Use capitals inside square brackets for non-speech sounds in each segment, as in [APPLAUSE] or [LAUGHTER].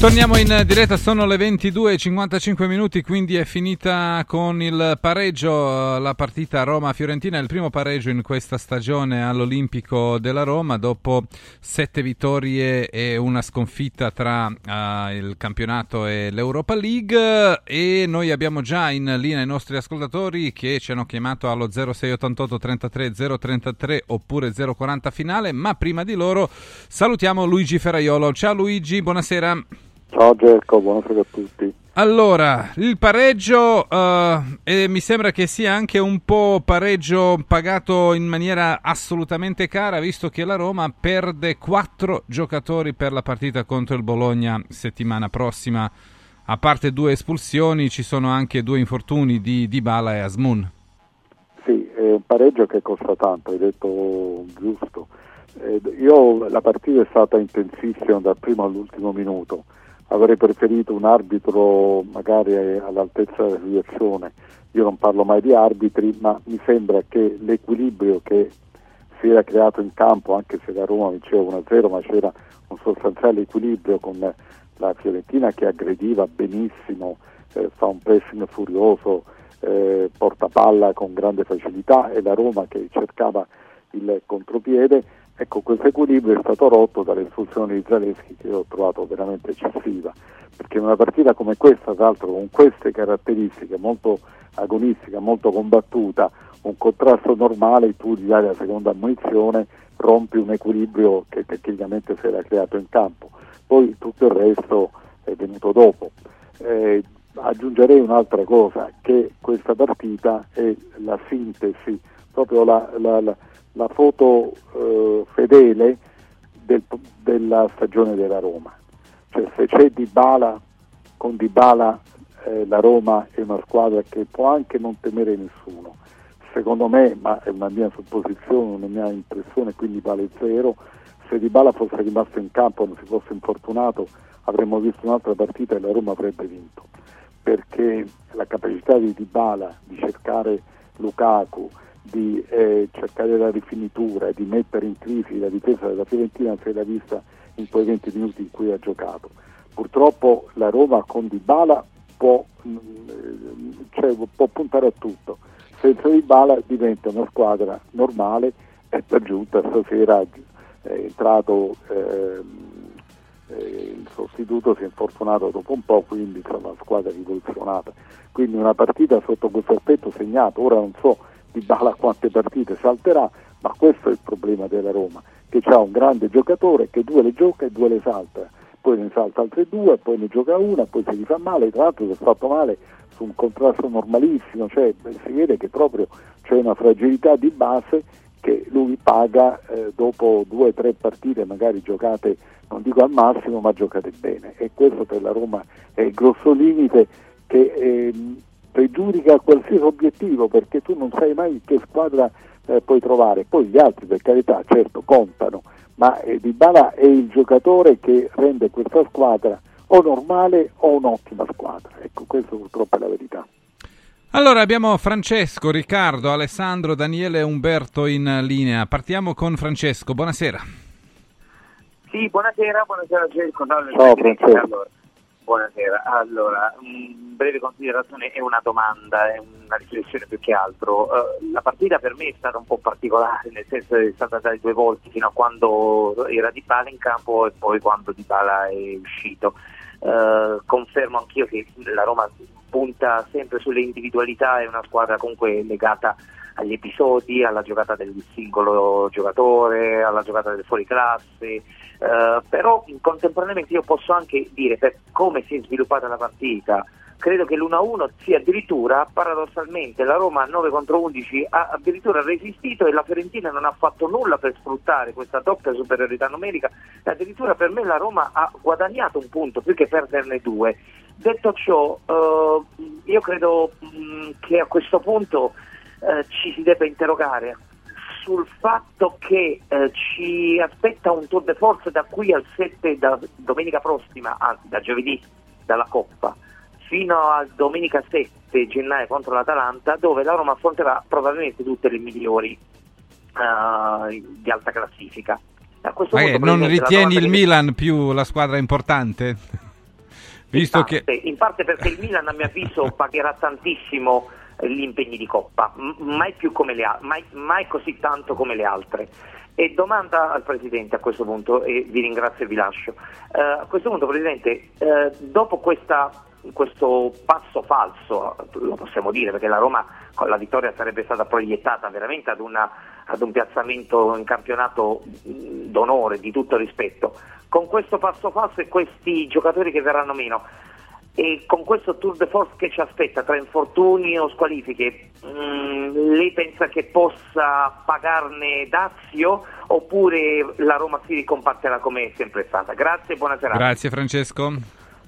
Torniamo in diretta, sono le 22.55 minuti, quindi è finita con il pareggio la partita Roma-Fiorentina, il primo pareggio in questa stagione all'Olimpico della Roma, dopo sette vittorie e una sconfitta tra uh, il campionato e l'Europa League e noi abbiamo già in linea i nostri ascoltatori che ci hanno chiamato allo 0688 33 033 oppure 040 finale, ma prima di loro salutiamo Luigi Ferraiolo. Ciao Luigi, buonasera. Ciao Gerco, buonasera a tutti. Allora, il pareggio uh, e mi sembra che sia anche un po' pareggio pagato in maniera assolutamente cara, visto che la Roma perde quattro giocatori per la partita contro il Bologna settimana prossima. A parte due espulsioni, ci sono anche due infortuni di Dybala e Asmun. Sì, è un pareggio che costa tanto, hai detto giusto. Eh, io, la partita è stata intensissima dal primo all'ultimo minuto avrei preferito un arbitro magari all'altezza della situazione. Io non parlo mai di arbitri, ma mi sembra che l'equilibrio che si era creato in campo, anche se la Roma vinceva 1-0, ma c'era un sostanziale equilibrio con la Fiorentina che aggrediva benissimo, eh, fa un pressing furioso, eh, porta palla con grande facilità e la Roma che cercava il contropiede Ecco, questo equilibrio è stato rotto dall'espulsione di Zaleschi che ho trovato veramente eccessiva, perché in una partita come questa, tra l'altro con queste caratteristiche, molto agonistica, molto combattuta, un contrasto normale, tu gli dai la seconda ammunizione, rompi un equilibrio che tecnicamente si era creato in campo. Poi tutto il resto è venuto dopo. Eh, aggiungerei un'altra cosa, che questa partita è la sintesi, proprio la, la, la la foto eh, fedele del, della stagione della Roma. Cioè se c'è Dybala, con Dybala eh, la Roma è una squadra che può anche non temere nessuno. Secondo me, ma è una mia supposizione, una mia impressione, quindi vale zero, se Dybala fosse rimasto in campo, non si fosse infortunato, avremmo visto un'altra partita e la Roma avrebbe vinto. Perché la capacità di Dybala di cercare Lukaku, di eh, cercare la rifinitura, di mettere in crisi la difesa della Fiorentina si era vista in quei 20 minuti in cui ha giocato. Purtroppo la Roma con Dybala può, mm, cioè, può puntare a tutto, senza Dybala diventa una squadra normale e per giunta stasera è entrato eh, il sostituto si è infortunato dopo un po', quindi la squadra rivoluzionata. Quindi una partita sotto questo aspetto segnata, ora non so di Bala quante partite salterà, ma questo è il problema della Roma, che ha un grande giocatore che due le gioca e due le salta, poi ne salta altre due, poi ne gioca una, poi si rifà male, tra l'altro si è fatto male su un contrasto normalissimo, cioè si vede che proprio c'è una fragilità di base che lui paga eh, dopo due o tre partite magari giocate, non dico al massimo, ma giocate bene. E questo per la Roma è il grosso limite che eh, pregiudica qualsiasi obiettivo perché tu non sai mai che squadra eh, puoi trovare. Poi gli altri per carità certo contano, ma eh, Dybala è il giocatore che rende questa squadra o normale o un'ottima squadra. Ecco, questo purtroppo è la verità. Allora abbiamo Francesco, Riccardo, Alessandro, Daniele e Umberto in linea. Partiamo con Francesco, buonasera. Sì, buonasera, buonasera Gerco. Ciao Francesco. Allora. Buonasera, allora, in breve considerazione è una domanda, è una riflessione più che altro. Uh, la partita per me è stata un po' particolare, nel senso che è stata dai due volti fino a quando era Di Bala in campo e poi quando Di Bala è uscito. Uh, confermo anch'io che la Roma punta sempre sulle individualità, è una squadra comunque legata agli episodi, alla giocata del singolo giocatore, alla giocata del fuoriclasse, Uh, però contemporaneamente io posso anche dire per come si è sviluppata la partita credo che l'1-1 sia addirittura paradossalmente la Roma a 9 contro 11 ha addirittura resistito e la Fiorentina non ha fatto nulla per sfruttare questa doppia superiorità numerica. Addirittura per me la Roma ha guadagnato un punto più che perderne due. Detto ciò, uh, io credo mh, che a questo punto uh, ci si debba interrogare sul fatto che uh, ci aspetta un tour de force da qui al 7, da domenica prossima, anzi da giovedì, dalla Coppa, fino a domenica 7 gennaio contro l'Atalanta, dove la Roma affronterà probabilmente tutte le migliori di alta classifica. Ma non ritieni il Milan più la squadra importante? Visto in, parte, che... in parte perché il Milan a mio avviso pagherà tantissimo gli impegni di Coppa, mai, a- mai, mai così tanto come le altre. E domanda al Presidente a questo punto, e vi ringrazio e vi lascio. Uh, a questo punto, Presidente, uh, dopo questa, questo passo falso, lo possiamo dire, perché la Roma con la vittoria sarebbe stata proiettata veramente ad, una, ad un piazzamento in campionato d'onore, di tutto rispetto, con questo passo falso e questi giocatori che verranno meno e con questo tour de force che ci aspetta tra infortuni o squalifiche, mh, mm, lei pensa che possa pagarne dazio oppure la Roma si ricompatterà come è sempre stata? Grazie e buona serata. Grazie Francesco.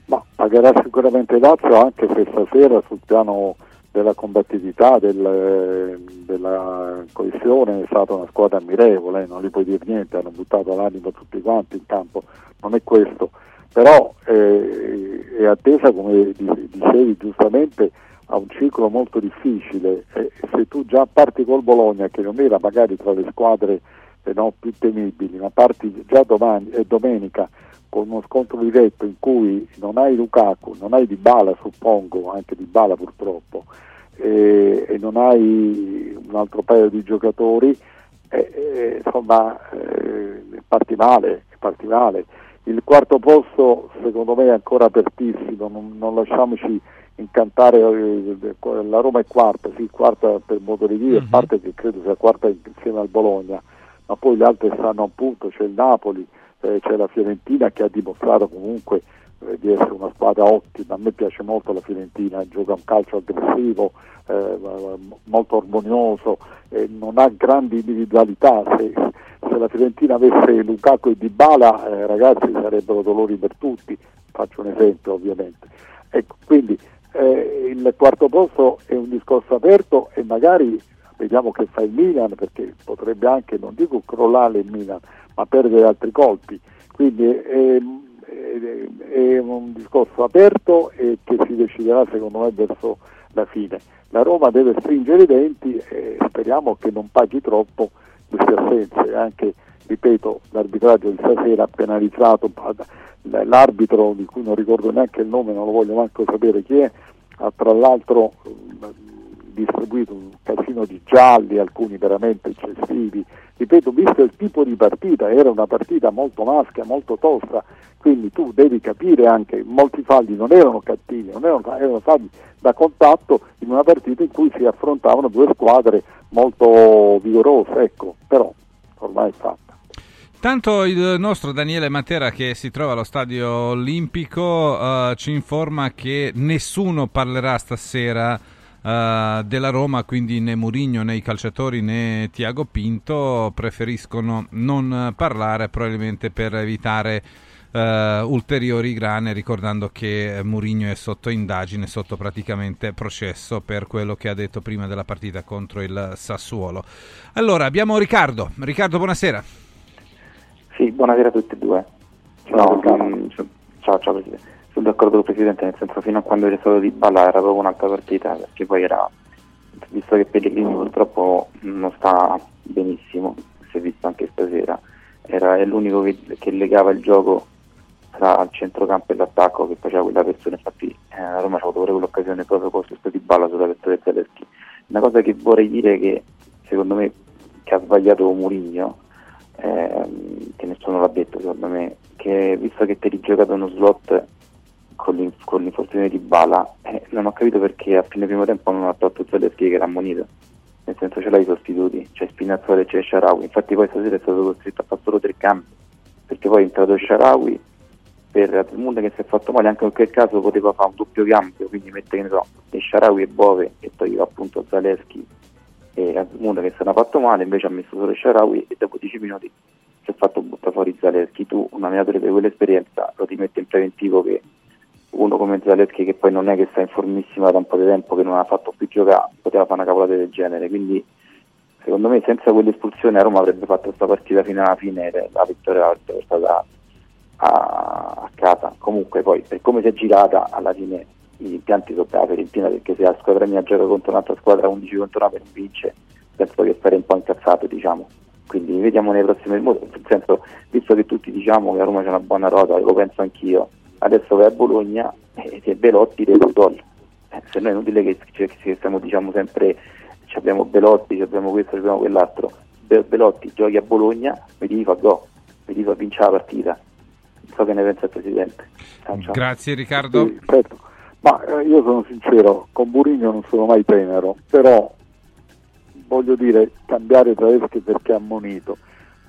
Ma pagherà sicuramente dazio anche se stasera sul piano della combattività, del, della coesione è stata una squadra ammirevole, non gli puoi dire niente, hanno buttato l'animo tutti quanti in campo, non è questo, però eh, è attesa, come dicevi giustamente, a un ciclo molto difficile e se tu già parti col Bologna, che non era magari tra le squadre eh, no, più temibili, ma parti già domani, eh, domenica con uno scontro diretto in cui non hai Lukaku, non hai Dybala suppongo, anche Dybala purtroppo, e, e non hai un altro paio di giocatori, eh, insomma eh, parti male, parti male. Il quarto posto secondo me è ancora apertissimo, non, non lasciamoci incantare, eh, la Roma è quarta, sì, quarta per modo di dire, a mhm. parte che credo sia quarta insieme al Bologna, ma poi le altre stanno a punto, c'è il Napoli, eh, c'è la Fiorentina che ha dimostrato comunque eh, di essere una squadra ottima, a me piace molto la Fiorentina, gioca un calcio aggressivo, eh, molto armonioso, non ha grandi individualità, se, se, la Fiorentina avesse Lukaku e Dybala eh, ragazzi sarebbero dolori per tutti, faccio un esempio ovviamente. Ecco, quindi eh, il quarto posto è un discorso aperto e magari vediamo che fa il Milan perché potrebbe anche, non dico crollare il Milan, ma perdere altri colpi. Quindi è, è, è un discorso aperto e che si deciderà secondo me verso la fine. La Roma deve stringere i denti e speriamo che non paghi troppo queste assenze, anche ripeto l'arbitraggio di stasera ha penalizzato l'arbitro di cui non ricordo neanche il nome, non lo voglio manco sapere chi è, ha tra l'altro distribuito un casino di gialli, alcuni veramente eccessivi. Ripeto, visto il tipo di partita, era una partita molto maschia, molto tosta, quindi tu devi capire anche, molti falli non erano cattivi, non erano, erano falli da contatto in una partita in cui si affrontavano due squadre molto vigorose, ecco, però ormai è fatta. Tanto il nostro Daniele Matera che si trova allo stadio olimpico uh, ci informa che nessuno parlerà stasera uh, della Roma, quindi né Murigno né i calciatori né Tiago Pinto preferiscono non parlare probabilmente per evitare uh, ulteriori grane, ricordando che Murigno è sotto indagine, sotto praticamente processo per quello che ha detto prima della partita contro il Sassuolo. Allora, abbiamo Riccardo. Riccardo, buonasera. Sì, buonasera a tutti e due. Ciao, no, ciao, ciao Presidente sono d'accordo con il Presidente, nel senso fino a quando era stato di balla era proprio un'altra partita, perché poi era, visto che Pellegrini purtroppo non sta benissimo, si è visto anche stasera, era, è l'unico che, che legava il gioco tra il centrocampo e l'attacco che faceva quella persona, infatti eh, Roma c'è avuto pure quell'occasione proprio con questo di balla sulla testa del Zelensky. Una cosa che vorrei dire che secondo me che ha sbagliato Murigno, eh, che nessuno l'ha detto secondo me, che visto che ti hai giocato uno slot con, l'inf- con l'infortunio di Bala eh, non ho capito perché a fine primo tempo non ha tolto Zaleschi che era ammonito nel senso ce l'hai i sostituti c'è Spinazzola e c'è Sharawi. Infatti poi stasera è stato costretto a fare solo tre cambi perché poi è entrato Sharawi per Atmundo che si è fatto male anche in quel caso poteva fare un doppio cambio quindi mette che so e Sharawi e Bove e toglieva appunto Zaleschi e Atmundo che si era fatto male invece ha messo solo Sharawi e dopo 10 minuti si è fatto buttare fuori Zaleschi tu un allenatore per quell'esperienza lo ti mette in preventivo che uno come Zaleschi che poi non è che sta in formissima da un po' di tempo, che non ha fatto più giocare, poteva fare una cavolata del genere, quindi secondo me senza quell'espulsione a Roma avrebbe fatto questa partita fino alla fine la vittoria sarebbe stata a, a, casa. Comunque poi per come si è girata alla fine gli impianti sono per la Fiorentina perché se la squadra mia gioca contro un'altra squadra 11 contro 9 non vince, penso che sarei un po' incazzato diciamo. Quindi vediamo nei prossimi modi, nel senso, visto che tutti diciamo che a Roma c'è una buona rota, lo penso anch'io, adesso vai a Bologna e se Belotti deve il gol. Se no è inutile che, che, che stiamo diciamo sempre abbiamo Belotti, abbiamo questo, abbiamo quell'altro. Be- Belotti giochi a Bologna, mi devi fare gol, mi devi far vincere la partita. Non so che ne pensa il Presidente. Ciao. Grazie Riccardo. Sì, certo. Ma eh, io sono sincero, con Burigno non sono mai tenero, però voglio dire cambiare Tedeschi perché ha ammonito.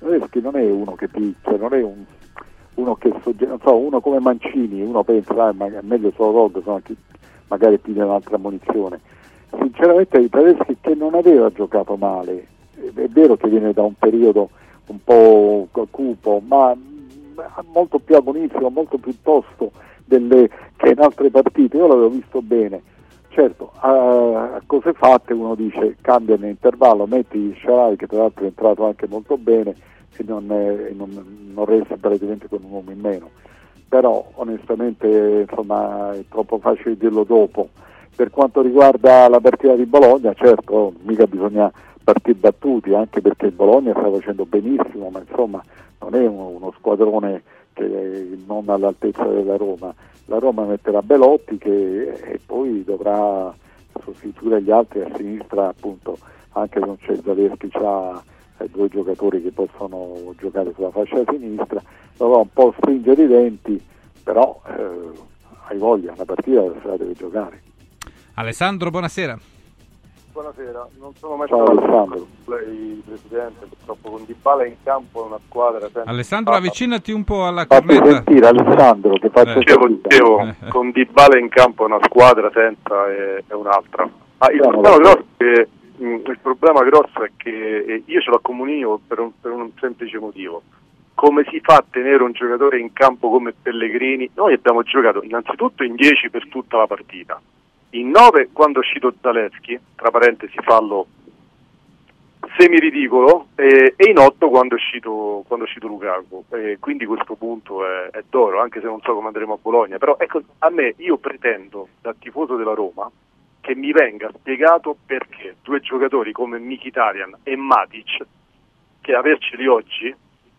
Tedeschi non è uno che picchia, non è un, uno che so, uno come Mancini, uno pensa, ah, è meglio solo Rod, no, magari piglia un'altra munizione sinceramente i tedeschi che non aveva giocato male, è vero che viene da un periodo un po' cupo, ma molto più agonistico, molto più tosto delle, che in altre partite, io l'avevo visto bene. Certo, a, cose fatte uno dice cambia l'intervallo, metti Sharai che tra l'altro è entrato anche molto bene e non, non, non resta praticamente con un uomo in meno. Però onestamente insomma, è troppo facile dirlo dopo. Per quanto riguarda la partita di Bologna, certo, mica bisogna partire battuti, anche perché il Bologna sta facendo benissimo, ma insomma non è uno, uno squadrone che non all'altezza della Roma. La Roma metterà Belotti che, e poi dovrà sostituire gli altri a sinistra, appunto, anche se non c'è C'ha eh, due giocatori che possono giocare sulla fascia sinistra, dovrà un po' stringere i denti, però eh, hai voglia, la partita se la deve giocare. Alessandro, buonasera. Buonasera, non sono mai Ciao Alessandro. Lei, Presidente, purtroppo con Dybala in campo è una squadra... Alessandro, avvicinati un po' alla Fatti cornetta. sentire Alessandro che faccia Eh. Dicevo, sentire. dicevo, con Dybala in campo è una squadra, senza è, è un'altra. Ah, il, problema grosso è che, il problema grosso è che eh, io ce l'ho comunico per un, per un semplice motivo. Come si fa a tenere un giocatore in campo come Pellegrini? Noi abbiamo giocato innanzitutto in 10 per tutta la partita. In 9 quando è uscito Zaleschi, tra parentesi fallo semi-ridicolo, e, e in 8 quando è uscito, quando è uscito Lukaku. E quindi questo punto è, è d'oro, anche se non so come andremo a Bologna. Però ecco, a me io pretendo da tifoso della Roma che mi venga spiegato perché due giocatori come Mkhitaryan e Matic, che averceli oggi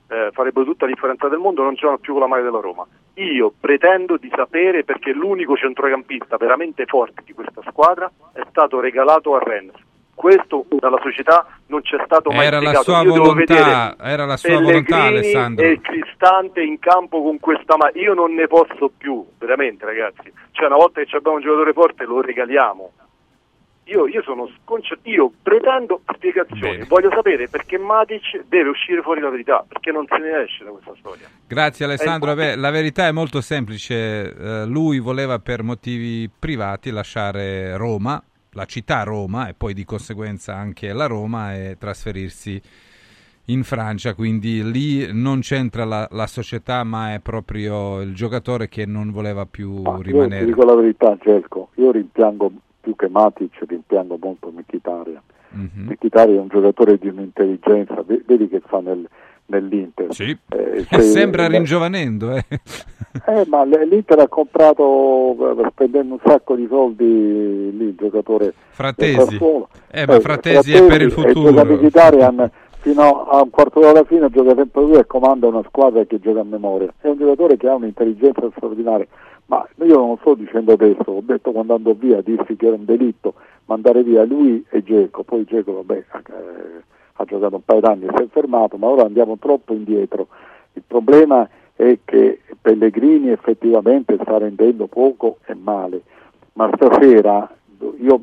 eh, farebbero tutta la differenza del mondo, non giocano più con la maglia della Roma. Io pretendo di sapere perché l'unico centrocampista veramente forte di questa squadra è stato regalato a Rennes. Questo dalla società non c'è stato mai Era la spiegato. sua Io volontà, era la sua volontà Alessandro. e Cristante in campo con questa maglia. Io non ne posso più, veramente ragazzi. Cioè una volta che abbiamo un giocatore forte lo regaliamo. Io, io sono sconcertato, io pretendo spiegazioni, Bene. voglio sapere perché Matic deve uscire fuori la verità, perché non se ne esce da questa storia. Grazie Alessandro. Eh, Beh, la verità è molto semplice. Eh, lui voleva per motivi privati lasciare Roma, la città Roma e poi di conseguenza anche la Roma e trasferirsi in Francia. Quindi lì non c'entra la, la società, ma è proprio il giocatore che non voleva più Ma io ti rimanere. dico la verità, Gelco, io rimpiango più che Matic, rimpiango molto Mkhitaryan. Mhm. Mkhitaryan è un giocatore di un'intelligenza, ve- vedi che fa nel- nell'Inter. Sì. Eh, se- Sembra ringiovanendo. Eh. Eh, ma l'Inter ha comprato eh, spendendo un sacco di soldi lì il giocatore Fratesi. Sassuolo. Eh, ma Fratesi è per il futuro. Mkhitaryan fino a un quarto d'ora alla fine gioca sempre lui e comanda una squadra che gioca a memoria. È un giocatore che ha un'intelligenza straordinaria. Ma io non sto dicendo adesso, ho detto quando andò via, dissi che era un delitto mandare via lui e Geco, poi Geco vabbè, eh, ha giocato un paio d'anni e si è fermato, ma ora andiamo troppo indietro. Il problema è che Pellegrini effettivamente sta rendendo poco e male, ma stasera io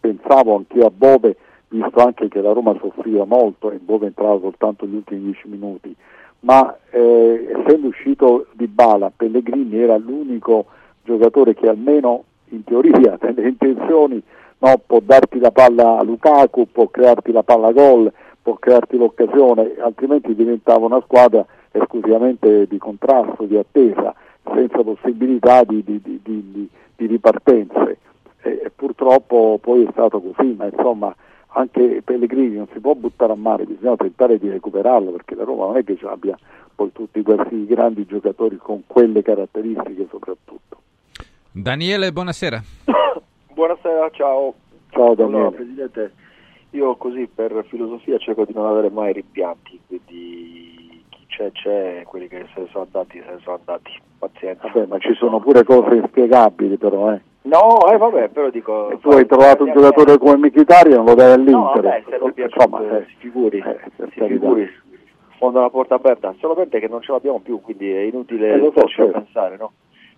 pensavo anch'io a Bove, visto anche che la Roma soffriva molto e Bove entrava soltanto negli ultimi dieci minuti, ma eh, essendo uscito di Bala, Pellegrini era l'unico giocatore che almeno in teoria [LAUGHS] nelle intenzioni no, può darti la palla a Lukaku, può crearti la palla gol, può crearti l'occasione, altrimenti diventava una squadra esclusivamente di contrasto, di attesa senza possibilità di, di, di, di ripartenze. E, e purtroppo poi è stato così, ma insomma anche Pellegrini non si può buttare a mare, bisogna tentare di recuperarlo perché la Roma non è che abbia poi tutti questi grandi giocatori con quelle caratteristiche soprattutto. Daniele, buonasera. [LAUGHS] buonasera, ciao. Ciao Daniele. Allora, Presidente, io così per filosofia cerco di non avere mai rimpianti, quindi chi c'è c'è, quelli che se ne sono andati se ne sono andati, pazienza. Vabbè, ma ci sono pure cose inspiegabili però, eh. No, eh vabbè, però dico... E tu hai trovato un giocatore come Mkhitaryan, non lo dai all'Inter. No, vabbè, se Insomma, eh, si figuri, eh, si figuri, fondo la porta aperta, solamente che non ce l'abbiamo più, quindi è inutile eh, so, certo. pensare, no?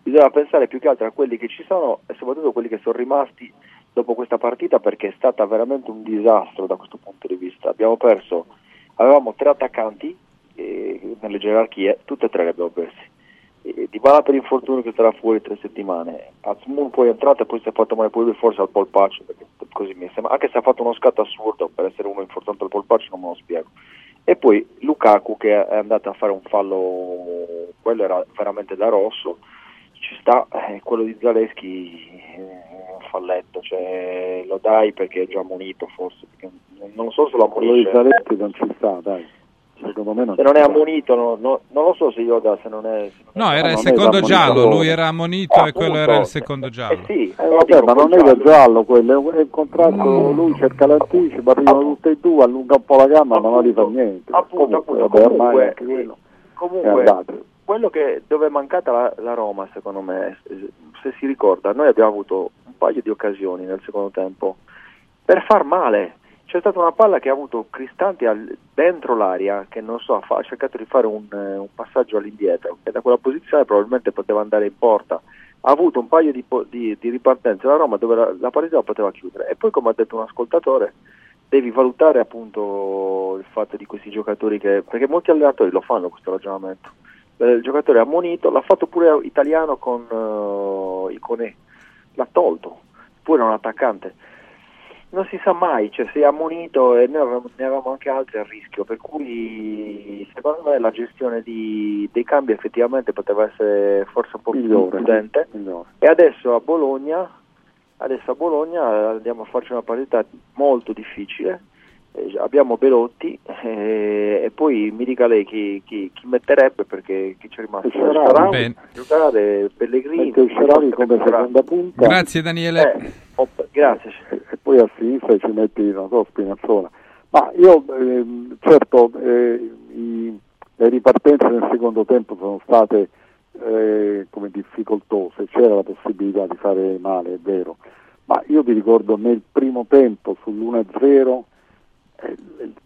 Bisogna pensare più che altro a quelli che ci sono e soprattutto a quelli che sono rimasti dopo questa partita perché è stata veramente un disastro da questo punto di vista. Abbiamo perso, avevamo tre attaccanti eh, nelle gerarchie, tutte e tre le abbiamo persi di Bala per infortunio che starà fuori tre settimane. Azmoun poi è entrato e poi si è fatto male pure forse al polpaccio così mi sembra. Anche se ha fatto uno scatto assurdo per essere uno infortunato al polpaccio non me lo spiego. E poi Lukaku che è andato a fare un fallo quello era veramente da rosso ci sta eh, quello di Zaleschi è un falletto cioè, lo dai perché è già munito forse non so se lo ammonisce quello di Zaleschi non ci sta dai. Secondo me non se non è ammonito no, no, non lo so se Yoda se non è se non no è, era il secondo giallo lui era ammonito eh, e quello era il secondo giallo. eh sì, eh, vabbè, ma non era giallo quello è il contratto no. lui cerca l'anticipo arrivano tutti e due allunga un po' la gamma ma non gli fa niente. Appunto, comunque, appunto, vabbè, comunque, quello, comunque quello che dove è mancata la, la Roma secondo me se si ricorda noi abbiamo avuto un paio di occasioni nel secondo tempo per far male. C'è stata una palla che ha avuto Cristanti al, dentro l'aria che non so, ha, cercato di fare un, eh, un, passaggio all'indietro e da quella posizione probabilmente poteva andare in porta. Ha avuto un paio di, di, di ripartenze. Alla Roma dove la, la partita la poteva chiudere. E poi come ha detto un ascoltatore devi valutare appunto il fatto di questi giocatori che perché molti allenatori lo fanno questo ragionamento il giocatore è ammonito l'ha fatto pure italiano con uh, Iconè l'ha tolto pure un attaccante non si sa mai, cioè se è ammonito e noi avevamo, ne avevamo anche altri a rischio, per cui secondo me la gestione di, dei cambi effettivamente poteva essere forse un po' più prudente. E adesso a Bologna, adesso a Bologna andiamo a farci una partita molto difficile. Eh, abbiamo Belotti eh, e poi mi dica lei chi, chi, chi metterebbe perché chi c'è rimasto? Sciarari, giocare Pellegrini come seconda punta? Grazie Daniele. Eh, oh, grazie. E poi a sinistra ci metti non so, Spinazzola. Ma io ehm, certo eh, i, le ripartenze nel secondo tempo sono state eh, come difficoltose. C'era la possibilità di fare male è vero. Ma io vi ricordo nel primo tempo sull'1-0 il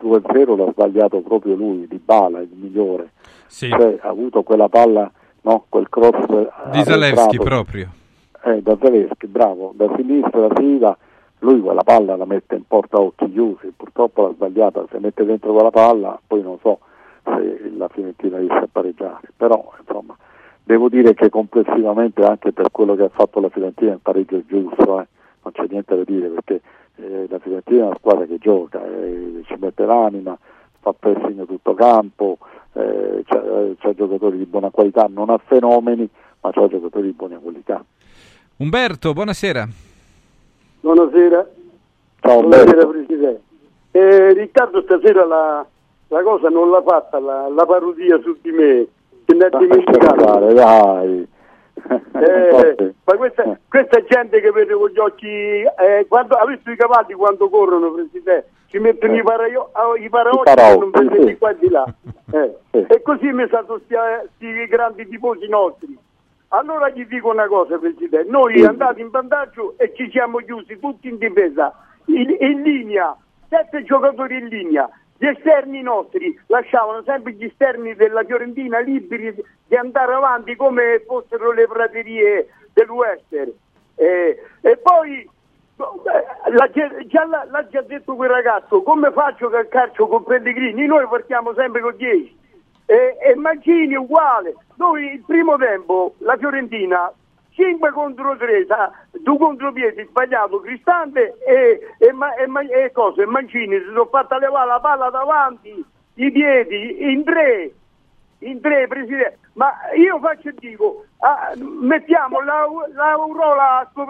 2-0 l'ha sbagliato proprio lui, Di Bala, il migliore. Sì. Cioè, ha avuto quella palla, no, quel cross di Zalewski proprio. Eh, da Zalewski, bravo, da sinistra, da Siva, lui quella palla la mette in porta a occhi chiusi, purtroppo l'ha sbagliata, se mette dentro quella palla, poi non so se la Fiorentina riesce a pareggiare, però insomma devo dire che complessivamente anche per quello che ha fatto la Fiorentina il pareggio è giusto, eh? non c'è niente da dire perché eh, la Fiorentina è una squadra che gioca, eh, ci mette l'anima, fa pressing tutto campo, eh, c'ha, c'ha, giocatori di buona qualità, non ha fenomeni, ma c'ha giocatori di buona qualità. Umberto, buonasera. Buonasera. Ciao buonasera Presidente. Eh, Riccardo stasera la, la, cosa non l'ha fatta, la, la parodia su di me, se ne ha dimenticato. Dai. Eh, ma questa, questa, gente che vede con gli occhi, eh, quando, ha visto i cavalli quando corrono, Presidente, ci mettono eh. i, paraio, i paraocchi e non vedono di qua e di là. [LAUGHS] Eh. E così mi sono questi grandi tifosi nostri. Allora gli dico una cosa, Presidente, noi sì. andati in vantaggio e ci siamo chiusi tutti in difesa, in, in linea, sette giocatori in linea, gli esterni nostri lasciavano sempre gli esterni della Fiorentina liberi di andare avanti come fossero le praterie dell'Wester. Eh, e poi l'ha, già, l'ha già detto quel ragazzo, come faccio che calcio con Pellegrini? Noi partiamo sempre con 10. E, e Mancini uguale. Noi il primo tempo la Fiorentina 5 contro 3, due contropiedi sbagliato Cristante e, e, e, e, cosa, e Mancini si sono fatta levare la palla davanti, i piedi in tre in tre presidenti, ma io faccio e dico, ah, mettiamo la, l'Aurola a suo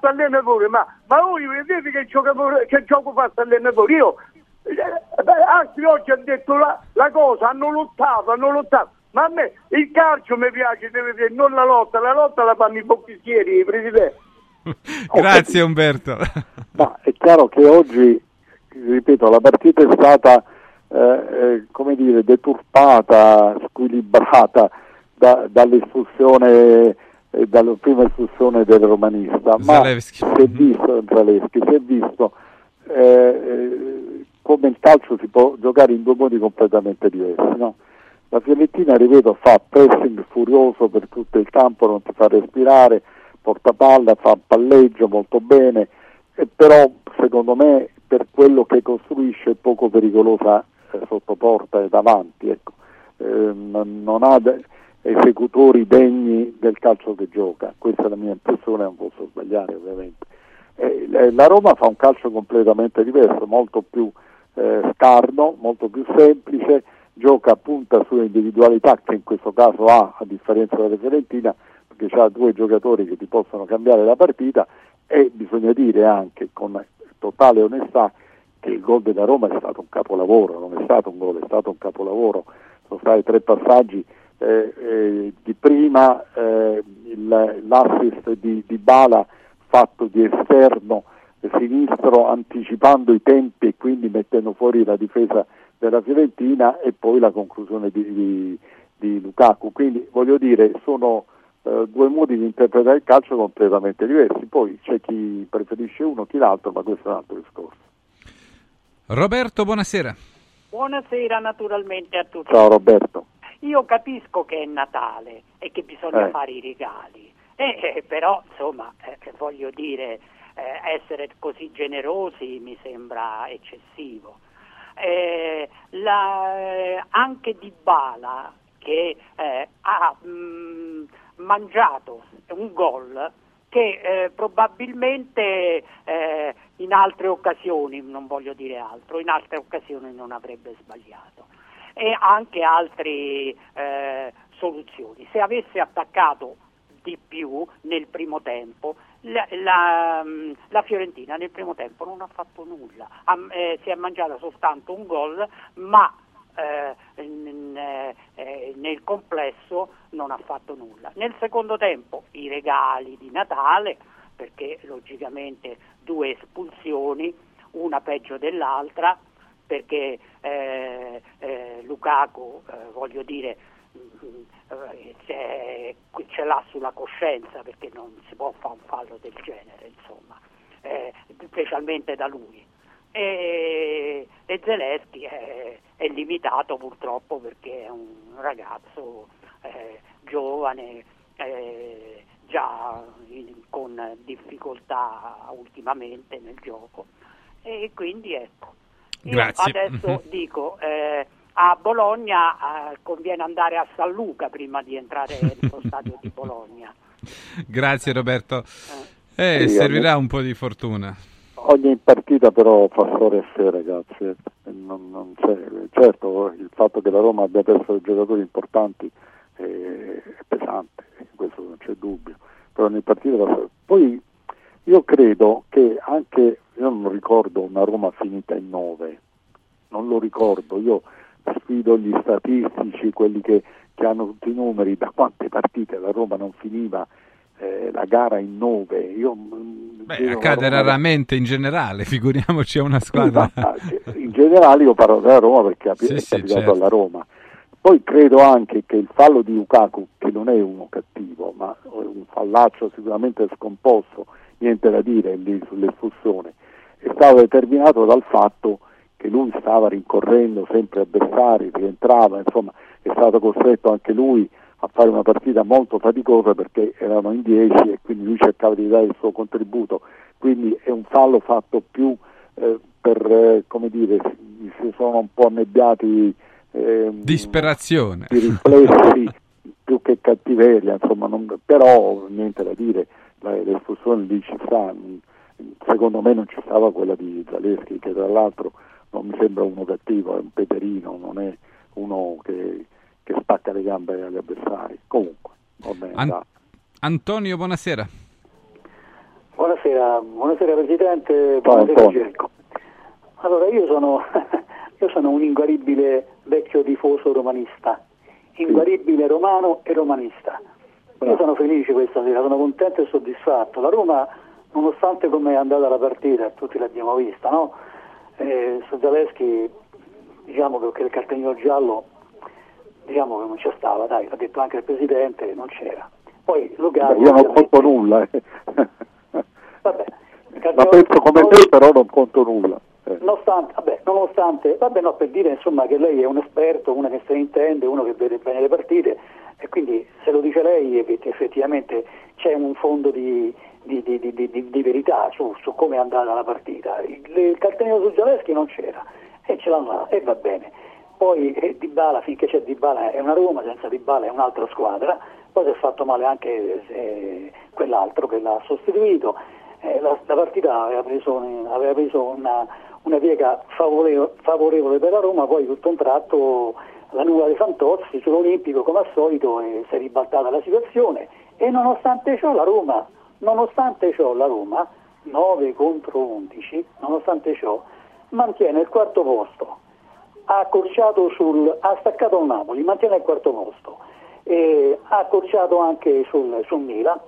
allenatore, ma, ma voi vedete che gioco, che gioco fa questo allenatore? Io, eh, altri oggi hanno detto la, la, cosa, hanno lottato, hanno lottato, ma a me il calcio mi piace, non la lotta, la lotta la fanno i bocchissieri, presidente. [LAUGHS] Grazie Umberto. [LAUGHS] Ma è chiaro che oggi, ripeto, la partita è stata eh, eh, come dire, deturpata, squilibrata da, dall'espulsione eh, dalla prima espulsione del romanista, Zalewski. ma si è visto, Zalewski, si è visto eh, eh, come il calcio si può giocare in due modi completamente diversi. No? La Fiorentina, ripeto, fa pressing furioso per tutto il campo, non ti fa respirare, porta palla, fa palleggio molto bene, però secondo me per quello che costruisce è poco pericolosa eh, sotto porta e davanti, ecco. eh, non ha esecutori degni del calcio che gioca, questa è la mia impressione, non posso sbagliare ovviamente. Eh, la Roma fa un calcio completamente diverso, molto più eh, scarno, molto più semplice, gioca punta sulle individualità che in questo caso ha, a differenza della Fiorentina, perché ha due giocatori che ti possono cambiare la partita e bisogna dire anche con totale onestà che il gol della Roma è stato un capolavoro, non è stato un gol, è stato un capolavoro, sono stati tre passaggi eh, eh, di prima, eh, il, l'assist di, di, Bala fatto di esterno sinistro anticipando i tempi e quindi mettendo fuori la difesa della Fiorentina e poi la conclusione di, di, di Lukaku, quindi voglio dire sono eh, due modi di interpretare il calcio completamente diversi, poi c'è chi preferisce uno, chi l'altro, ma questo è un altro discorso. Roberto, buonasera. Buonasera naturalmente a tutti. Ciao Roberto. Io capisco che è Natale e che bisogna eh. fare i regali, eh, eh, però insomma eh, voglio dire eh, essere così generosi mi sembra eccessivo. La, anche Di Bala che ha mh, mm, mangiato un gol che eh, probabilmente eh, in altre occasioni, non voglio dire altro, in altre occasioni non avrebbe sbagliato e anche altre eh, soluzioni. Se avesse attaccato di più nel primo tempo, la, la, mm, la, Fiorentina nel primo tempo non ha fatto nulla, ha, eh, si è mangiata soltanto un gol, ma eh, eh, eh, nel complesso non ha fatto nulla. Nel secondo tempo i regali di Natale, perché logicamente due espulsioni, una peggio dell'altra, perché eh, eh, Lukaku, eh, voglio dire, ce l'ha sulla coscienza perché non si può fare un fallo del genere, insomma, specialmente da lui e, e Zelensky è, è, limitato purtroppo perché è un ragazzo eh, giovane, eh, già in, con difficoltà ultimamente nel gioco e quindi ecco. Io Grazie. adesso mm-hmm. dico eh, a Bologna eh, conviene andare a San Luca prima di entrare nello [LAUGHS] stadio di Bologna. Grazie Roberto. Eh, servirà un po' di fortuna. Ogni partita però fa storia a sé ragazzi, non, non certo il fatto che la Roma abbia perso dei giocatori importanti è, è pesante, questo non c'è dubbio, però ogni partita fa. Storia. Poi io credo che anche, io non ricordo una Roma finita in 9, non lo ricordo, io sfido gli statistici, quelli che, che hanno tutti i numeri, da quante partite la Roma non finiva eh, la gara in 9. Io Beh, accade Roma... raramente in generale, figuriamoci a una squadra. Sì, in generale io parlo della Roma perché sì, è sì, capitato certo. alla Roma. Poi credo anche che il fallo di Lukaku, che non è uno cattivo, ma un fallaccio sicuramente scomposto, niente da dire lì sull'espulsione, è stato determinato dal fatto che lui stava rincorrendo sempre avversari, rientrava, insomma è stato costretto anche lui a fare una partita molto faticosa perché erano in 10 e quindi lui cercava di dare il suo contributo, quindi è un fallo fatto più eh, per, eh, come dire, si, si, sono un po' annebbiati eh, disperazione, i riflessi [LAUGHS] più che cattiveria, insomma, non, però niente da dire, l'espulsione lì ci sta, secondo me non ci stava quella di Zaleschi che tra l'altro non mi sembra uno cattivo, è un peperino, non è uno che che spacca le gambe agli avversari. Comunque, An- Antonio, buonasera. Buonasera, buonasera Presidente, buonasera Gerco. Allora, io sono, [LAUGHS] io sono un inguaribile vecchio tifoso romanista, inguaribile romano e romanista. Io sono felice questa sera, sono contento e soddisfatto. La Roma, nonostante come è andata la partita, tutti l'abbiamo vista, no? Eh, su Zaleschi, diciamo che il cartellino giallo, diciamo che non c'è stava, dai, l'ha detto anche il Presidente, non c'era. Poi Lukaku... Io non conto nulla. Eh. [LAUGHS] Vabbè, La penso come te, però non conto nulla. Eh. Nonostante, vabbè, nonostante, vabbè no, per dire insomma che lei è un esperto, uno che se ne intende, uno che vede bene le partite e quindi se lo dice lei effettivamente c'è un fondo di, di, di, di verità su, su, come è andata la partita. Il, il cartellino su Zaleschi non c'era e ce l'hanno e va bene. Poi eh, Dybala, finché c'è Dybala è una Roma, senza Dybala è un'altra squadra, poi si è fatto male anche eh, quell'altro che l'ha sostituito. Eh, la, la, partita aveva preso, aveva preso una, una piega favorevole, favorevole, per la Roma, poi tutto un tratto la nuvola dei Fantozzi sull'Olimpico come al solito e si è ribaltata la situazione e nonostante ciò la Roma, nonostante ciò la Roma 9 contro 11, nonostante ciò mantiene il quarto posto, ha sul, ha staccato il Napoli, mantiene il quarto posto, e ha accorciato anche sul, sul Milan,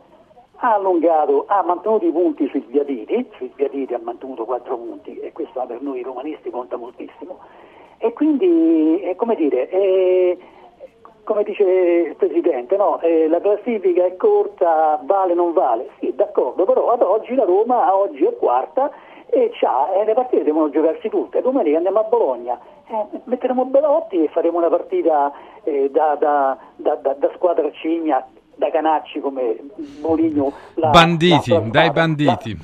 ha allungato, ha mantenuto i punti sui sbiaditi, sui sbiaditi ha mantenuto 4 punti e questo per noi romanisti conta moltissimo. E quindi, eh, come dire, eh, come dice il Presidente, no? eh, la classifica è corta, vale o non vale, sì d'accordo, però ad oggi la Roma oggi è quarta e eh, le partite devono giocarsi tutte, domenica andiamo a Bologna, eh, metteremo Belotti e faremo una partita eh, da, da, da, da, squadra cigna, da canacci come Moligno. banditi, dai banditi.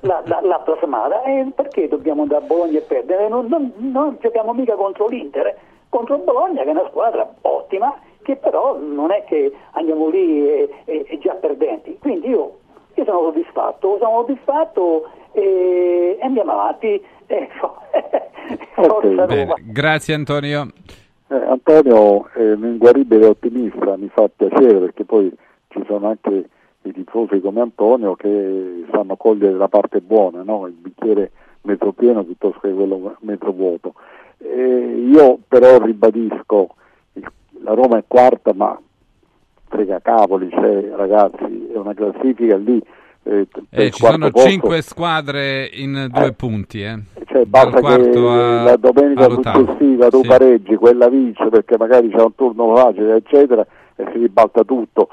l'ha, l'ha, l'ha plasmata e perché dobbiamo andare a Bologna e perdere? Non, non, non, giochiamo mica contro l'Inter, contro Bologna che è una squadra ottima che però non è che andiamo lì e, e, e già perdenti. Quindi io, io, sono soddisfatto, sono soddisfatto e, e andiamo avanti. [LAUGHS] Ecco. Bene, grazie Antonio. Eh, Antonio è un inguaribile ottimista, mi fa piacere perché poi ci sono anche i tifosi come Antonio che sanno cogliere la parte buona, no? il bicchiere mezzo pieno piuttosto che quello mezzo vuoto. E io però ribadisco, la Roma è quarta ma frega cavoli, cioè, ragazzi, è una classifica lì. Eh, eh, ci sono posto. cinque squadre in due eh, punti. Eh. Cioè, basta che a, la domenica successiva tu sì. pareggi, quella vince perché magari c'è un turno facile, eccetera, e si ribalta tutto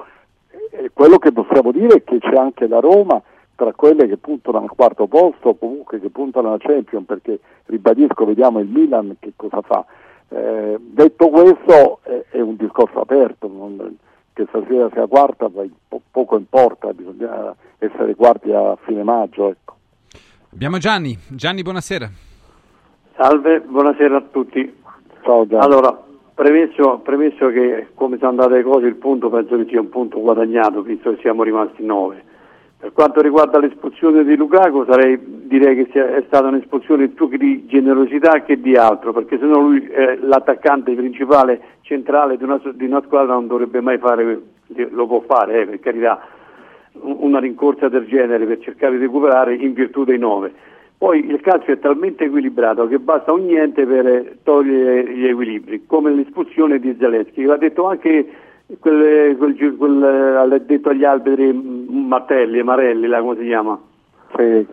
e quello che possiamo dire è che c'è anche la Roma tra quelle che puntano al quarto posto o comunque che puntano alla Champions perché ribadisco vediamo il Milan che cosa fa. Eh, detto questo è, è, un discorso aperto non, che stasera sia quarta po- poco importa bisogna essere quarti a fine maggio ecco. abbiamo Gianni. Gianni buonasera. Salve buonasera a tutti. Ciao Gianni. Allora Premesso, premesso, che come sono andate le cose il punto penso che sia un punto guadagnato visto che siamo rimasti nove. Per quanto riguarda l'espulsione di Lukaku sarei, direi che sia, è stata un'espulsione più di generosità che di altro perché se no lui è l'attaccante principale centrale di una, di una, squadra non dovrebbe mai fare, lo può fare eh, per carità, una rincorsa del genere per cercare di recuperare in virtù dei nove poi il calcio è talmente equilibrato che basta un niente per togliere gli equilibri, come l'espulsione di Zelensky. L'ha detto anche quel, quel, quel, ha detto agli alberi Martelli, Marelli, là, come si chiama? Sì,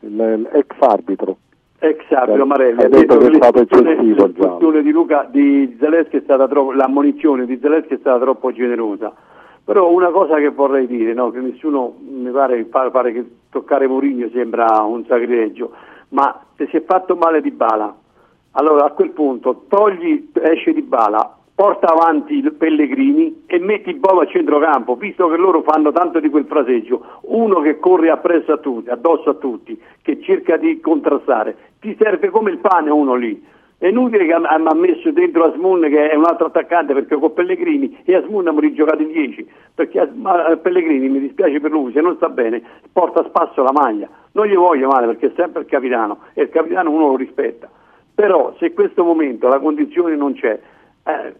l'ex arbitro. Ex arbitro cioè, Marelli ha detto che è stato eccessivo l'espulsione di, Luca, di Zelensky è stata troppo, l'ammonizione di Zelensky è stata troppo generosa però una cosa che vorrei dire, no, che nessuno mi pare, pare, che toccare Mourinho sembra un sacrilegio, ma se si è fatto male di Bala, allora a quel punto togli, esce di Bala, porta avanti Pellegrini e metti Bovo a centrocampo, visto che loro fanno tanto di quel fraseggio, uno che corre appresso a tutti, addosso a tutti, che cerca di contrastare, ti serve come il pane uno lì. È inutile che ha messo dentro Asmun che è un altro attaccante perché con Pellegrini e Asmun hanno rigiocato in 10 perché Pellegrini mi dispiace per lui se non sta bene porta a spasso la maglia. Non gli voglio male perché è sempre il capitano e il capitano uno lo rispetta. Però se in questo momento la condizione non c'è eh,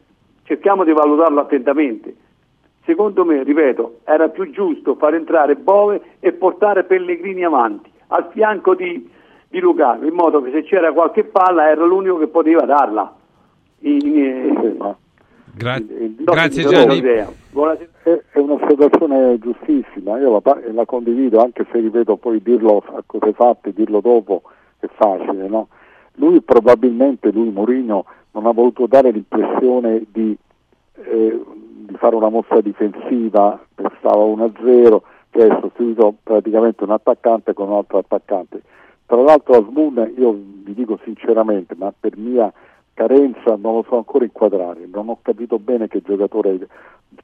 cerchiamo di valutarlo attentamente. Secondo me, ripeto, era più giusto far entrare Bove e portare Pellegrini avanti, al fianco di, di Lucano, in modo che se c'era qualche palla era l'unico che poteva darla. In, in, Gra- grazie Gianni. È un'osservazione giustissima, io la, la, condivido anche se ripeto poi dirlo a cose fatte, dirlo dopo è facile, no? Lui probabilmente, lui Mourinho, non ha voluto dare l'impressione di, eh, di fare una mossa difensiva, stava 1-0, che ha sostituito praticamente un attaccante con un altro attaccante. Tra l'altro Asmun, io vi dico sinceramente, ma per mia carenza non lo so ancora inquadrare, non ho capito bene che giocatore è.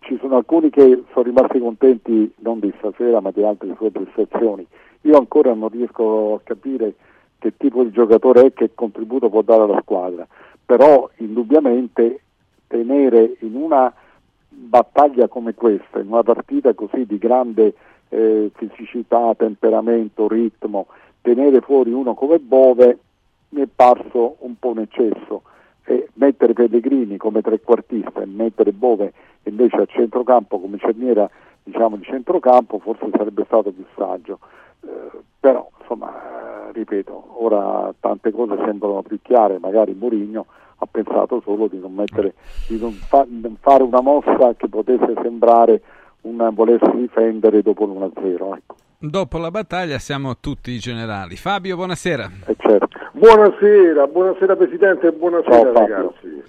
Ci sono alcuni che sono rimasti contenti non di stasera ma di altre sue prestazioni. Io ancora non riesco a capire che tipo di giocatore è, che contributo può dare alla squadra, però indubbiamente tenere in una battaglia come questa, in una partita così di grande eh, fisicità, temperamento, ritmo, tenere fuori uno come Bove mi è parso un po' un eccesso e mettere Pellegrini come trequartista e mettere Bove invece a centrocampo come cerniera diciamo, di centrocampo forse sarebbe stato più saggio. Eh, però insomma eh, ripeto, ora tante cose sembrano più chiare, magari Mourinho ha pensato solo di non, mettere, di non, fa, non fare una mossa che potesse sembrare un volersi difendere dopo l'1-0. Ecco. Dopo la battaglia siamo tutti i generali. Fabio, buonasera. Eh certo. Buonasera, buonasera Presidente e buonasera Ciao, ragazzi.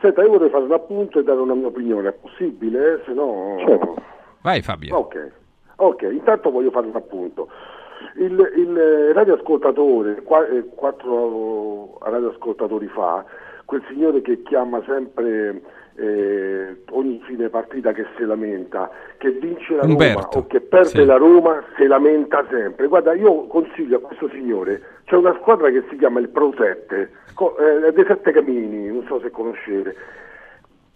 Senta, io vorrei fare un appunto e dare una mia opinione, è possibile? Se no... Certo. Vai Fabio. Ok, ok, intanto voglio fare un appunto. Il, il radioascoltatore, eh, quattro radioascoltatori fa, quel signore che chiama sempre eh, ogni fine partita che si lamenta, che vince la Umberto, Roma o che perde sì. la Roma, si lamenta sempre. Guarda, io consiglio a questo signore, c'è una squadra che si chiama il Pro 7, eh, dei Sette Camini, non so se conoscete.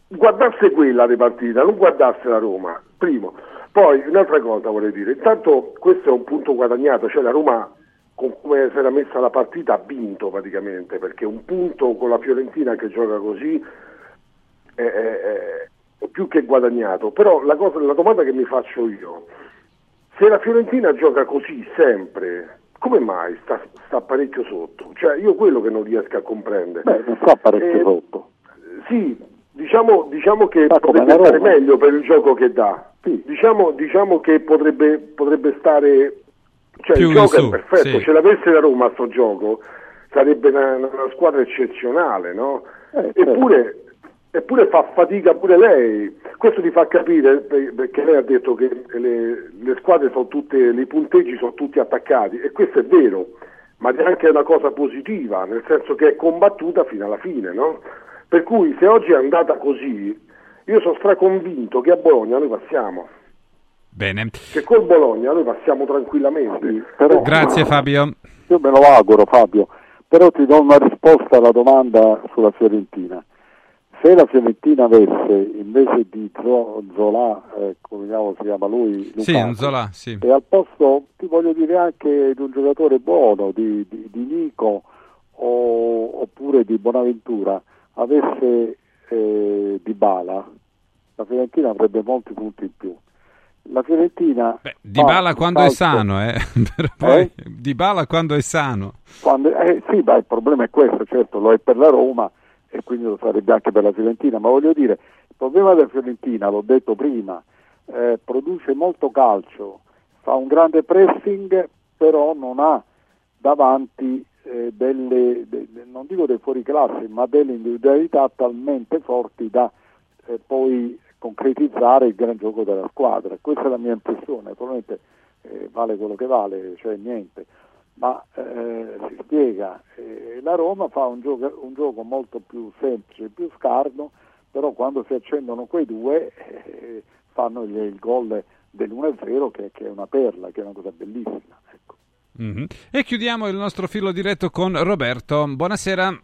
Guardasse quella di partita, non guardasse la Roma, primo. Poi un'altra cosa vorrei dire, intanto questo è un punto guadagnato, cioè la Roma con come si era messa la partita ha vinto praticamente, perché un punto con la Fiorentina che gioca così è, è, è più che guadagnato. Però la, cosa, la domanda che mi faccio io, se la Fiorentina gioca così sempre, come mai sta, sta, parecchio sotto? Cioè io quello che non riesco a comprendere. Beh, non sta parecchio eh, sotto. Sì, diciamo, diciamo che sta potrebbe stare meglio per il gioco che dà. Sì. Diciamo, diciamo, che potrebbe, potrebbe stare... Cioè Più il gioco è perfetto, sì. ce l'avesse la Roma a sto gioco sarebbe una, una squadra eccezionale, no? Eh, Eppure certo Eppure fa fatica pure lei, questo ti fa capire perché lei ha detto che le, le squadre sono tutte, i punteggi sono tutti attaccati e questo è vero, ma è anche una cosa positiva, nel senso che è combattuta fino alla fine, no? Per cui se oggi è andata così, io sono straconvinto che a Bologna noi passiamo. Bene. Che col Bologna noi passiamo tranquillamente. Sì, però, Grazie Fabio. Io me lo auguro Fabio, però ti do una risposta alla domanda sulla Fiorentina se la Fiorentina avesse invece di Zola, eh, come si chiama lui, Lukaku, sì, Zola, sì. e al posto ti voglio dire anche di un giocatore buono, di, di, di Nico o, oppure di Bonaventura, avesse eh, Di Bala, la Fiorentina avrebbe molti punti in più. La Fiorentina Beh, Di Bala quando calcio, è sano, eh? [LAUGHS] Poi, eh? Di Bala quando è sano. Quando, eh, sì, beh, il problema è questo, certo, lo è per la Roma e quindi lo sarebbe anche per la Fiorentina, ma voglio dire, il problema della Fiorentina, l'ho detto prima, eh, produce molto calcio, fa un grande pressing, però non ha davanti eh, delle, de, non dico dei fuoriclasse, ma delle individualità talmente forti da eh, poi concretizzare il gran gioco della squadra. Questa è la mia impressione, probabilmente eh, vale quello che vale, cioè niente ma eh, si spiega, eh, la Roma fa un gioco, un gioco, molto più semplice, più scarno, però quando si accendono quei due eh, fanno il, il gol dell'1-0 che, che, è una perla, che è una cosa bellissima. Ecco. Mm-hmm. E chiudiamo il nostro filo diretto con Roberto. Buonasera.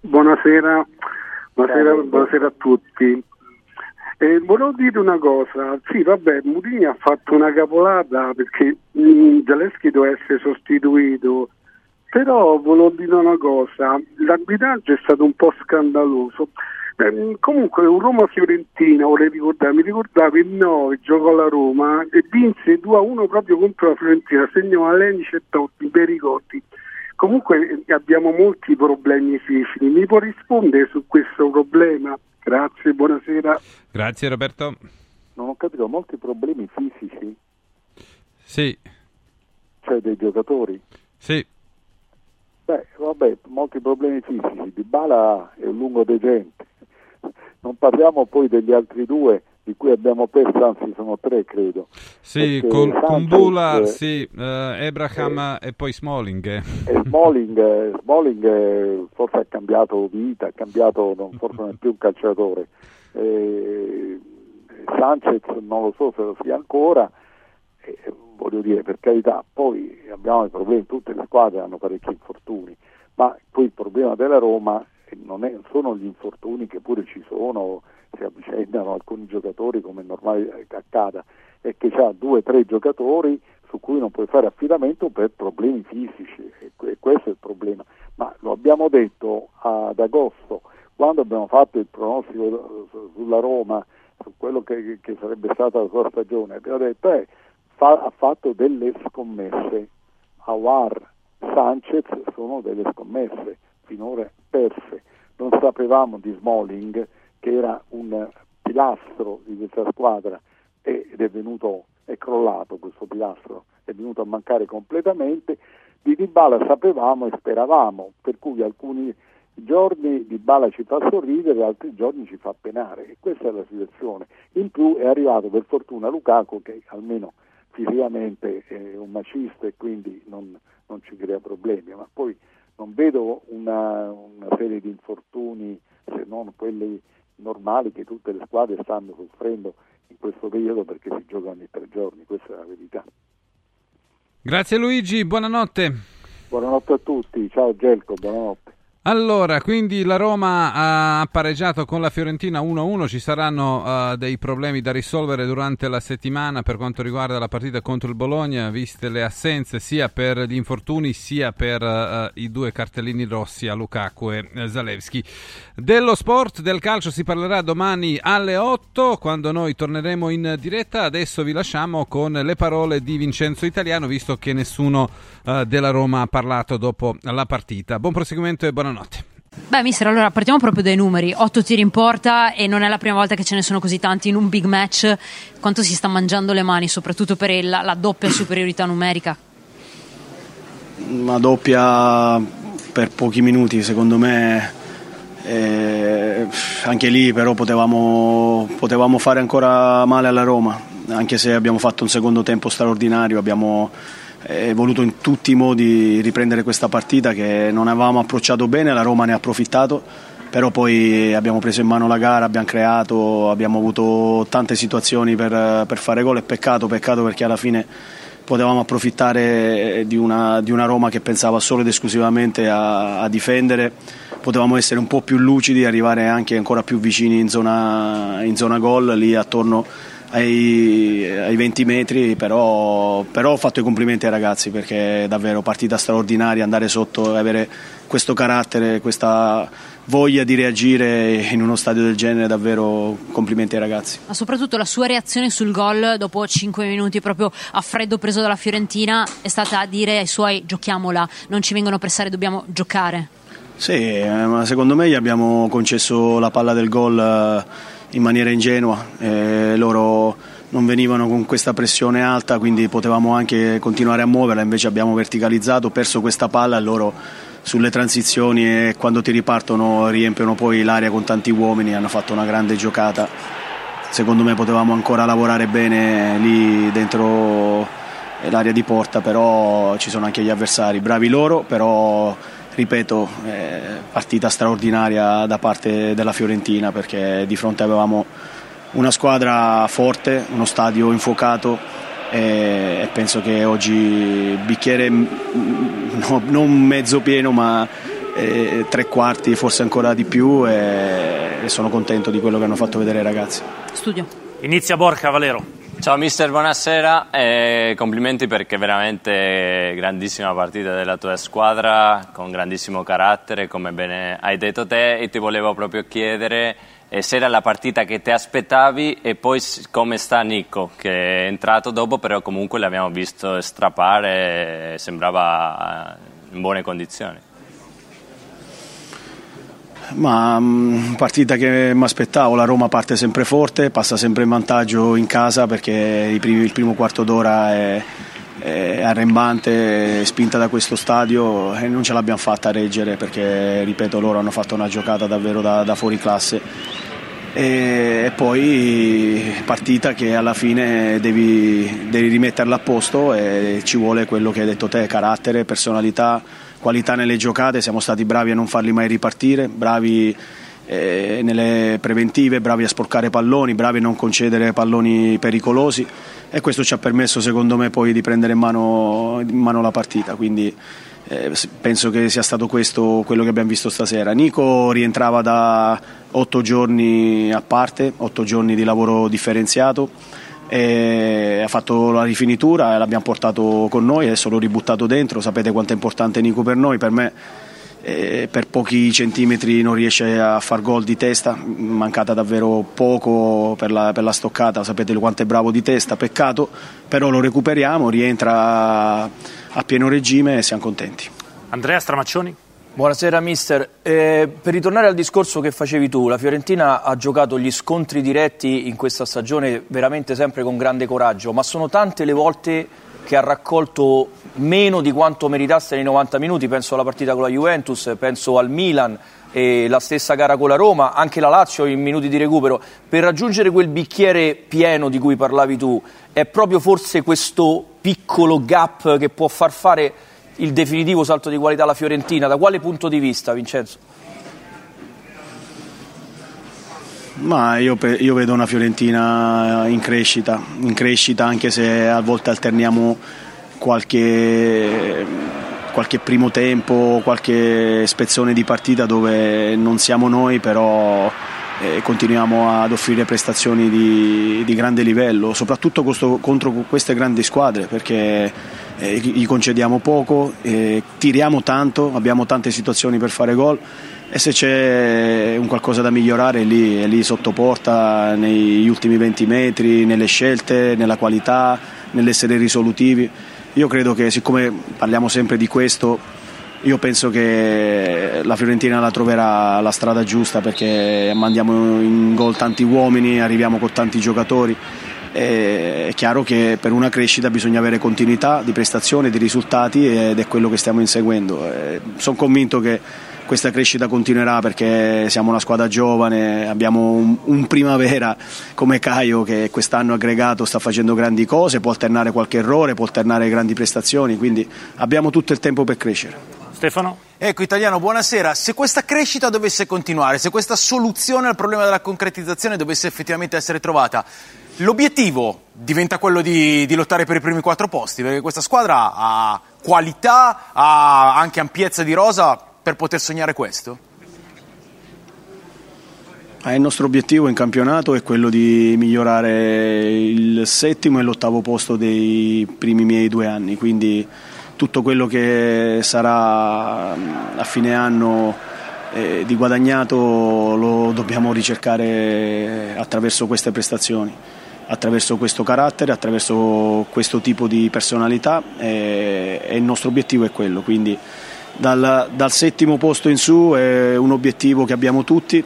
Buonasera, buonasera, buonasera a tutti. Eh, volevo dire una cosa, sì vabbè, Mourinho ha fatto una capolata perché mm, Zaleschi doveva essere sostituito, però volevo dire una cosa, l'arbitraggio è stato un po' scandaloso, Eh, comunque un Roma-Fiorentina, vorrei ricordare, mi ricordavo il 9 giocò alla Roma e vinse 2-1 proprio contro la Fiorentina, segnò Alenic e Totti, bei ricordi. Comunque abbiamo molti problemi fisici, mi può rispondere su questo problema? Grazie, buonasera. Grazie Roberto. Non ho capito, molti problemi fisici? Sì. Cioè dei giocatori? Sì. Beh, vabbè, molti problemi fisici. Di Bala è un lungo degente. Non parliamo poi degli altri due di cui abbiamo perso, anzi sono tre credo. Sì, con Kumbula, eh, sì, uh, Abraham eh, e poi Smalling. E Smalling, eh, Smalling eh, forse ha cambiato vita, ha cambiato, non, forse non è più un calciatore. Eh, Sanchez non lo so se lo sia ancora, voglio dire per carità, poi abbiamo i problemi, tutte le squadre hanno parecchi infortuni, ma poi il problema della Roma non è, sono gli infortuni che pure ci sono, si avvicendano alcuni giocatori come è normale che accada, è che ha due o tre giocatori su cui non puoi fare affidamento per problemi fisici e questo è il problema. Ma lo abbiamo detto ad agosto, quando abbiamo fatto il pronostico sulla Roma, su quello che, che sarebbe stata la sua stagione, abbiamo detto eh, fa, ha fatto delle scommesse. Awar, Sanchez sono delle scommesse finora perse. Non sapevamo di Smalling che era un pilastro di questa squadra ed è venuto, è crollato questo pilastro, è venuto a mancare completamente. Di Dybala sapevamo e speravamo, per cui alcuni giorni Dybala ci fa sorridere, altri giorni ci fa penare e questa è la situazione. In più è arrivato per fortuna Lukaku che almeno fisicamente è un macista e quindi non, non ci crea problemi, ma poi non vedo una, una serie di infortuni se non quelli normali che tutte le squadre stanno soffrendo in questo periodo perché si gioca ogni tre giorni, questa è la verità. Grazie Luigi, buonanotte. Buonanotte a tutti, ciao Gelco, buonanotte. Allora, quindi la Roma ha pareggiato con la Fiorentina 1-1, ci saranno uh, dei problemi da risolvere durante la settimana per quanto riguarda la partita contro il Bologna, viste le assenze sia per gli infortuni sia per uh, i due cartellini rossi a Lukaku e uh, Zalewski. Dello sport, del calcio si parlerà domani alle 8 quando noi torneremo in diretta, adesso vi lasciamo con le parole di Vincenzo Italiano visto che nessuno della Roma ha parlato dopo la partita. Buon proseguimento e buonanotte buonanotte. Beh, mister, allora partiamo proprio dai numeri. Otto tiri in porta e non è la prima volta che ce ne sono così tanti in un big match. Quanto si sta mangiando le mani, soprattutto per il, la doppia superiorità numerica? Una doppia per pochi minuti, secondo me. Eh, anche lì però potevamo, potevamo fare ancora male alla Roma, anche se abbiamo fatto un secondo tempo straordinario, abbiamo eh, voluto in tutti i modi riprendere questa partita che non avevamo approcciato bene, la Roma ne ha approfittato, però poi abbiamo preso in mano la gara, abbiamo creato, abbiamo avuto tante situazioni per, per fare gol e peccato, peccato perché alla fine potevamo approfittare di una, di una Roma che pensava solo ed esclusivamente a, a difendere, potevamo essere un po' più lucidi, arrivare anche ancora più vicini in zona, in zona gol, lì attorno ai, ai 20 metri, però, però, ho fatto i complimenti ai ragazzi perché è davvero partita straordinaria, andare sotto e avere questo carattere, questa voglia di reagire in uno stadio del genere, davvero complimenti ai ragazzi. Ma soprattutto la sua reazione sul gol dopo 5 minuti proprio a freddo preso dalla Fiorentina è stata a dire ai suoi giochiamola, non ci vengono a pressare, dobbiamo giocare. Sì, eh, ma secondo me gli abbiamo concesso la palla del gol eh, in maniera ingenua. Eh, loro non venivano con questa pressione alta, quindi potevamo anche continuare a muoverla, invece abbiamo verticalizzato, perso questa palla e loro sulle transizioni e quando ti ripartono riempiono poi l'aria con tanti uomini, hanno fatto una grande giocata. Secondo me potevamo ancora lavorare bene lì dentro l'area di porta, però ci sono anche gli avversari, bravi loro, però ripeto, eh, partita straordinaria da parte della Fiorentina perché di fronte avevamo una squadra forte, uno stadio infuocato e, penso che oggi bicchiere no, non mezzo pieno ma eh, tre quarti, forse ancora di più e, e sono contento di quello che hanno fatto vedere i ragazzi. Studio. Inizia Borca Valero. Ciao mister, buonasera e complimenti perché veramente grandissima partita della tua squadra con grandissimo carattere come bene hai detto te e ti volevo proprio chiedere se era la partita che ti aspettavi e poi come sta Nico che è entrato dopo però comunque l'abbiamo visto strappare e sembrava in buone condizioni. Ma mm, partita che mi aspettavo, la Roma parte sempre forte, passa sempre in vantaggio in casa perché primi, il primo quarto d'ora è, è arrembante, è spinta da questo stadio e non ce l'abbiamo fatta a reggere perché, ripeto, loro hanno fatto una giocata davvero da, da fuori classe. E, poi partita che alla fine devi, devi rimetterla a posto e ci vuole quello che hai detto te, carattere, personalità qualità nelle giocate, siamo stati bravi a non farli mai ripartire, bravi eh, nelle preventive, bravi a sporcare palloni, bravi a non concedere palloni pericolosi e questo ci ha permesso secondo me poi di prendere in mano, in mano la partita. Quindi, eh, penso che sia stato questo quello che abbiamo visto stasera. Nico rientrava da otto giorni a parte, otto giorni di lavoro differenziato ha fatto la rifinitura e l'abbiamo portato con noi, adesso l'ho ributtato dentro, sapete quanto è importante Nico per noi, per me per pochi centimetri non riesce a far gol di testa, mancata davvero poco per la, per la stoccata, sapete quanto è bravo di testa, peccato, però lo recuperiamo, rientra a pieno regime e siamo contenti. Andrea Stramaccioni? Buonasera mister, eh, per ritornare al discorso che facevi tu, la Fiorentina ha giocato gli scontri diretti in questa stagione veramente sempre con grande coraggio, ma sono tante le volte che ha raccolto meno di quanto meritasse nei 90 minuti, penso alla partita con la Juventus, penso al Milan e la stessa gara con la Roma, anche la Lazio in minuti di recupero. Per raggiungere quel bicchiere pieno di cui parlavi tu, è proprio forse questo piccolo gap che può far fare il definitivo salto di qualità alla Fiorentina. Da quale punto di vista, Vincenzo? Ma io, io, vedo una Fiorentina in crescita, in crescita anche se a volte alterniamo qualche, qualche primo tempo, qualche spezzone di partita dove non siamo noi, però eh, continuiamo ad offrire prestazioni di, di grande livello, soprattutto contro, queste grandi squadre perché eh, gli concediamo poco, eh, tiriamo tanto, abbiamo tante situazioni per fare gol e se c'è un qualcosa da migliorare è lì, è lì sotto porta negli ultimi 20 metri, nelle scelte, nella qualità, nell'essere risolutivi. Io credo che siccome parliamo sempre di questo, io penso che la Fiorentina la troverà la strada giusta perché mandiamo in gol tanti uomini, arriviamo con tanti giocatori è chiaro che per una crescita bisogna avere continuità di prestazione, di risultati ed è quello che stiamo inseguendo. Sono convinto che questa crescita continuerà perché siamo una squadra giovane, abbiamo un, un, primavera come Caio che quest'anno aggregato sta facendo grandi cose, può alternare qualche errore, può alternare grandi prestazioni, quindi abbiamo tutto il tempo per crescere. Stefano? Ecco Italiano, buonasera. Se questa crescita dovesse continuare, se questa soluzione al problema della concretizzazione dovesse effettivamente essere trovata, L'obiettivo diventa quello di, di, lottare per i primi quattro posti, perché questa squadra ha qualità, ha anche ampiezza di rosa per poter sognare questo? Eh, il nostro obiettivo in campionato è quello di migliorare il settimo e l'ottavo posto dei primi miei due anni, quindi tutto quello che sarà a fine anno eh, di guadagnato lo dobbiamo ricercare attraverso queste prestazioni attraverso questo carattere, attraverso questo tipo di personalità e, e il nostro obiettivo è quello. Quindi dal, dal, settimo posto in su è un obiettivo che abbiamo tutti,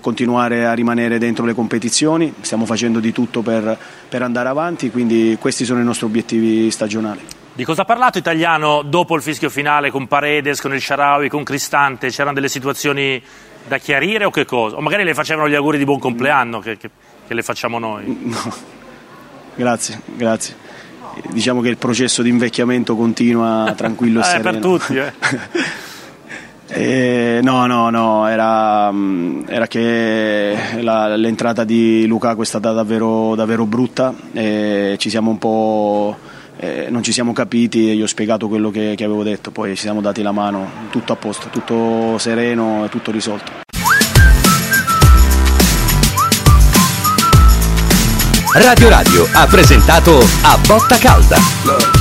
continuare a rimanere dentro le competizioni, stiamo facendo di tutto per, per andare avanti, quindi questi sono i nostri obiettivi stagionali. Di cosa ha parlato Italiano dopo il fischio finale con Paredes, con il Sharawi, con Cristante? C'erano delle situazioni da chiarire o che cosa? O magari le facevano gli auguri di buon compleanno? Che, che che le facciamo noi. [LAUGHS] No. Grazie, grazie. Diciamo che il processo di invecchiamento continua tranquillo e eh, sereno. per tutti, eh. [LAUGHS] Eh, no, no, no, era, mm, era che la, l'entrata di Lukaku è stata davvero, davvero brutta e ci siamo un po'. Eh, non ci siamo capiti e gli ho spiegato quello che, che avevo detto, poi ci siamo dati la mano, tutto a posto, tutto sereno e tutto risolto. Radio Radio ha presentato A Botta Calda.